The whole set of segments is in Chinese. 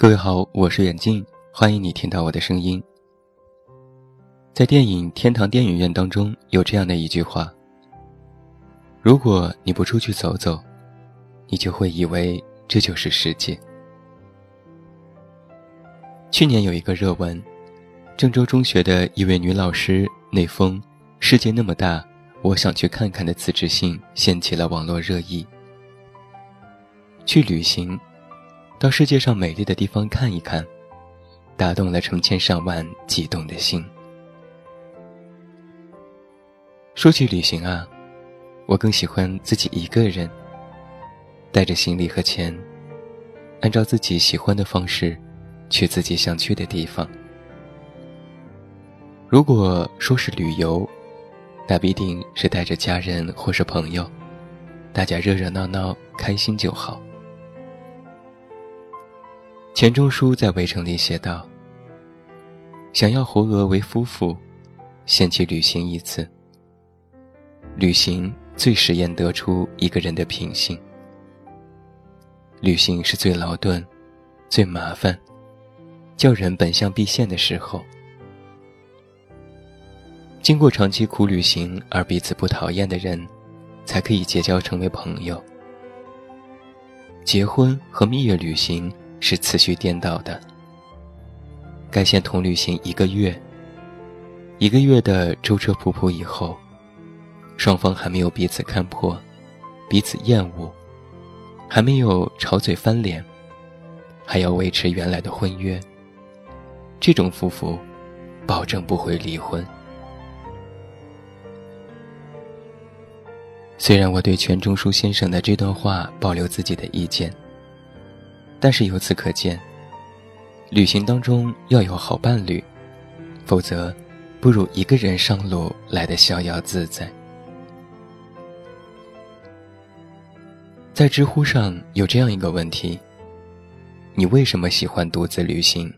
各位好，我是远近，欢迎你听到我的声音。在电影《天堂电影院》当中，有这样的一句话：“如果你不出去走走，你就会以为这就是世界。”去年有一个热文，郑州中学的一位女老师那封“世界那么大，我想去看看”的辞职信掀起了网络热议。去旅行。到世界上美丽的地方看一看，打动了成千上万激动的心。说起旅行啊，我更喜欢自己一个人，带着行李和钱，按照自己喜欢的方式，去自己想去的地方。如果说是旅游，那必定是带着家人或是朋友，大家热热闹闹，开心就好。钱钟书在《围城》里写道：“想要活娥为夫妇，先去旅行一次。旅行最实验得出一个人的品性。旅行是最劳顿、最麻烦，叫人本相毕现的时候。经过长期苦旅行而彼此不讨厌的人，才可以结交成为朋友。结婚和蜜月旅行。”是次序颠倒的。该先同旅行一个月，一个月的舟车仆仆以后，双方还没有彼此看破，彼此厌恶，还没有吵嘴翻脸，还要维持原来的婚约。这种夫妇，保证不会离婚。虽然我对钱钟书先生的这段话保留自己的意见。但是由此可见，旅行当中要有好伴侣，否则，不如一个人上路来的逍遥自在。在知乎上有这样一个问题：你为什么喜欢独自旅行？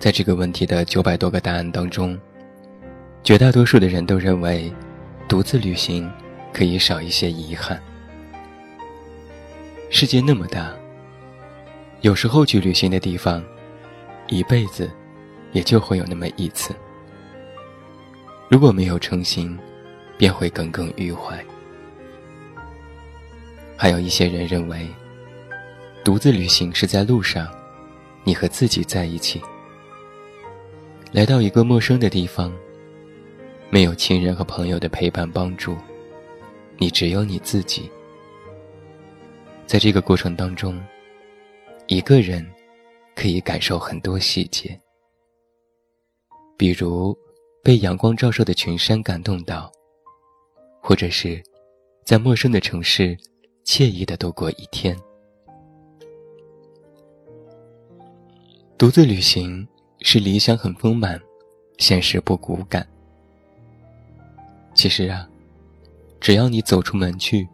在这个问题的九百多个答案当中，绝大多数的人都认为，独自旅行可以少一些遗憾。世界那么大，有时候去旅行的地方，一辈子也就会有那么一次。如果没有成行，便会耿耿于怀。还有一些人认为，独自旅行是在路上，你和自己在一起，来到一个陌生的地方，没有亲人和朋友的陪伴帮助，你只有你自己。在这个过程当中，一个人可以感受很多细节，比如被阳光照射的群山感动到，或者是在陌生的城市惬意的度过一天。独自旅行是理想很丰满，现实不骨感。其实啊，只要你走出门去。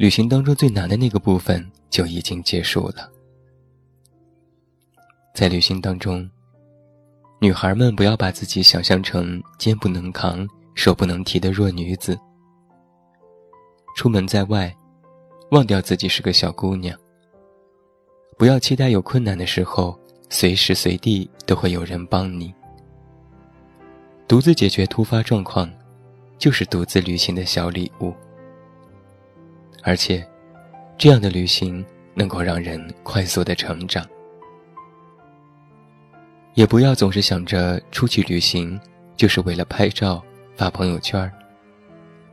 旅行当中最难的那个部分就已经结束了。在旅行当中，女孩们不要把自己想象成肩不能扛、手不能提的弱女子。出门在外，忘掉自己是个小姑娘。不要期待有困难的时候，随时随地都会有人帮你。独自解决突发状况，就是独自旅行的小礼物。而且，这样的旅行能够让人快速的成长。也不要总是想着出去旅行就是为了拍照发朋友圈儿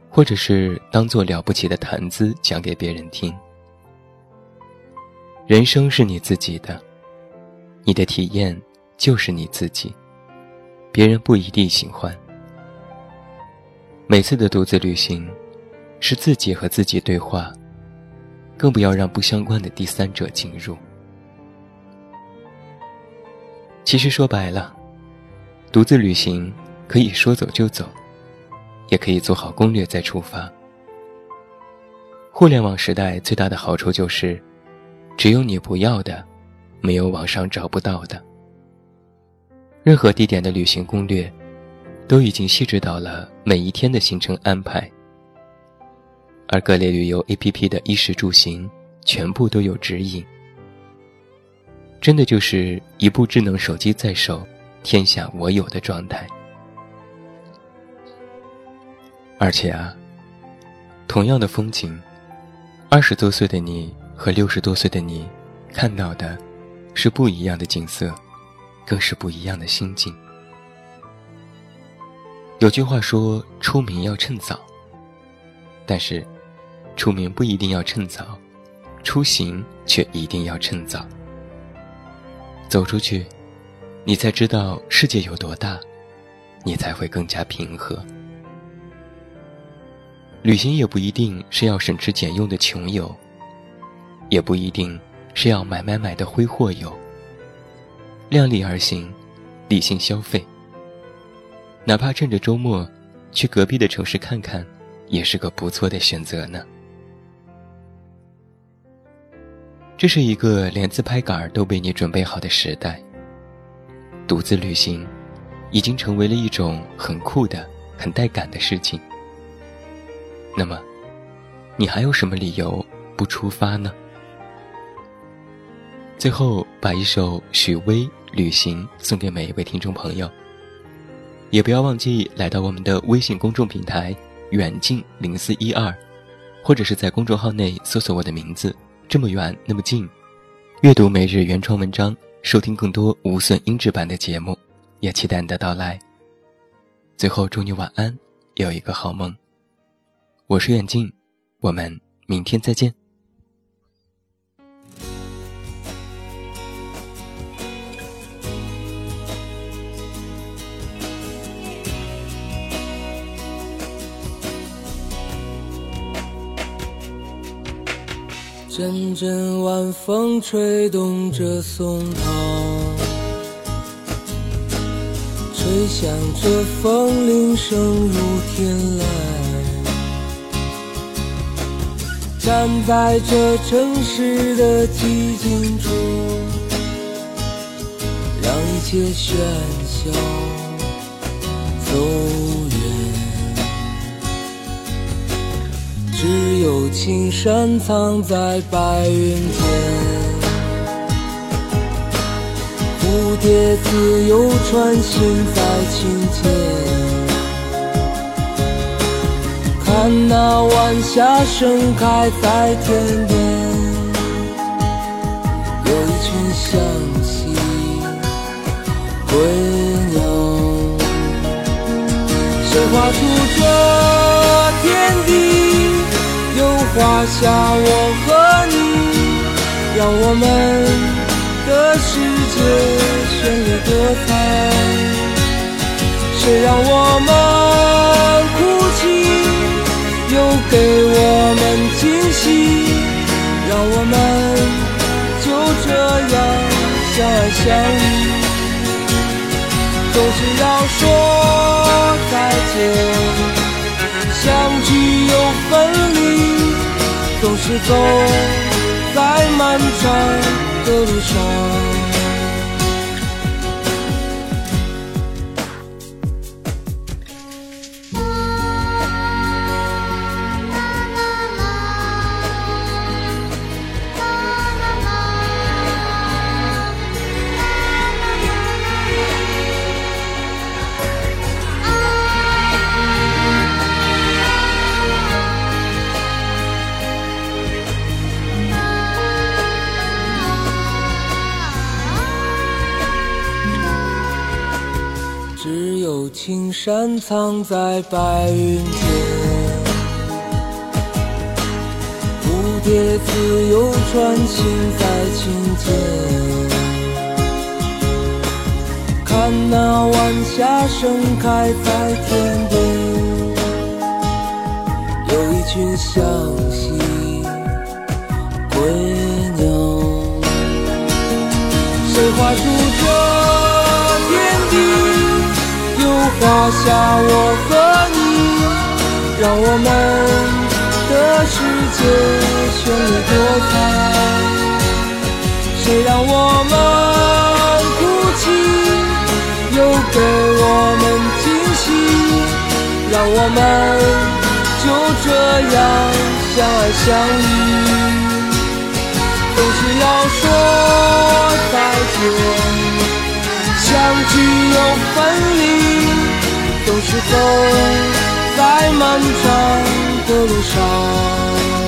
或者是当做了不起的谈资讲给别人听。人生是你自己的，你的体验就是你自己，别人不一定喜欢。每次的独自旅行。是自己和自己对话，更不要让不相关的第三者进入。其实说白了，独自旅行可以说走就走，也可以做好攻略再出发。互联网时代最大的好处就是，只有你不要的，没有网上找不到的。任何地点的旅行攻略，都已经细致到了每一天的行程安排。而各类旅游 APP 的衣食住行，全部都有指引。真的就是一部智能手机在手，天下我有的状态。而且啊，同样的风景，二十多岁的你和六十多岁的你，看到的，是不一样的景色，更是不一样的心境。有句话说：“出名要趁早。”但是，出名不一定要趁早，出行却一定要趁早。走出去，你才知道世界有多大，你才会更加平和。旅行也不一定是要省吃俭用的穷游，也不一定是要买买买的挥霍游。量力而行，理性消费。哪怕趁着周末，去隔壁的城市看看，也是个不错的选择呢。这是一个连自拍杆都被你准备好的时代。独自旅行，已经成为了一种很酷的、很带感的事情。那么，你还有什么理由不出发呢？最后，把一首许巍《旅行》送给每一位听众朋友。也不要忘记来到我们的微信公众平台“远近零四一二”，或者是在公众号内搜索我的名字“这么远那么近”，阅读每日原创文章，收听更多无损音质版的节目，也期待你的到来。最后，祝你晚安，有一个好梦。我是远近，我们明天再见。阵阵晚风吹动着松涛，吹响着风铃声如天籁。站在这城市的寂静处，让一切喧嚣走远。只有青山藏在白云间，蝴蝶自由穿行在清涧。看那晚霞盛开在天边，有一群向西归鸟。谁画出这天地，画下我和你，让我们的世界绚丽多彩。谁让我们哭泣？又给我们惊喜，让我们就这样相爱相依。总是要说再见，是走在漫长的路上。只有青山藏在白云间，蝴蝶自由穿行在清涧。看那晚霞盛开在天边，有一群向西画下我和你，让我们的世界绚丽多彩。谁让我们哭泣，又给我们惊喜，让我们就这样相爱相依。总是要说再见。相聚又分离，总是走在漫长的路上。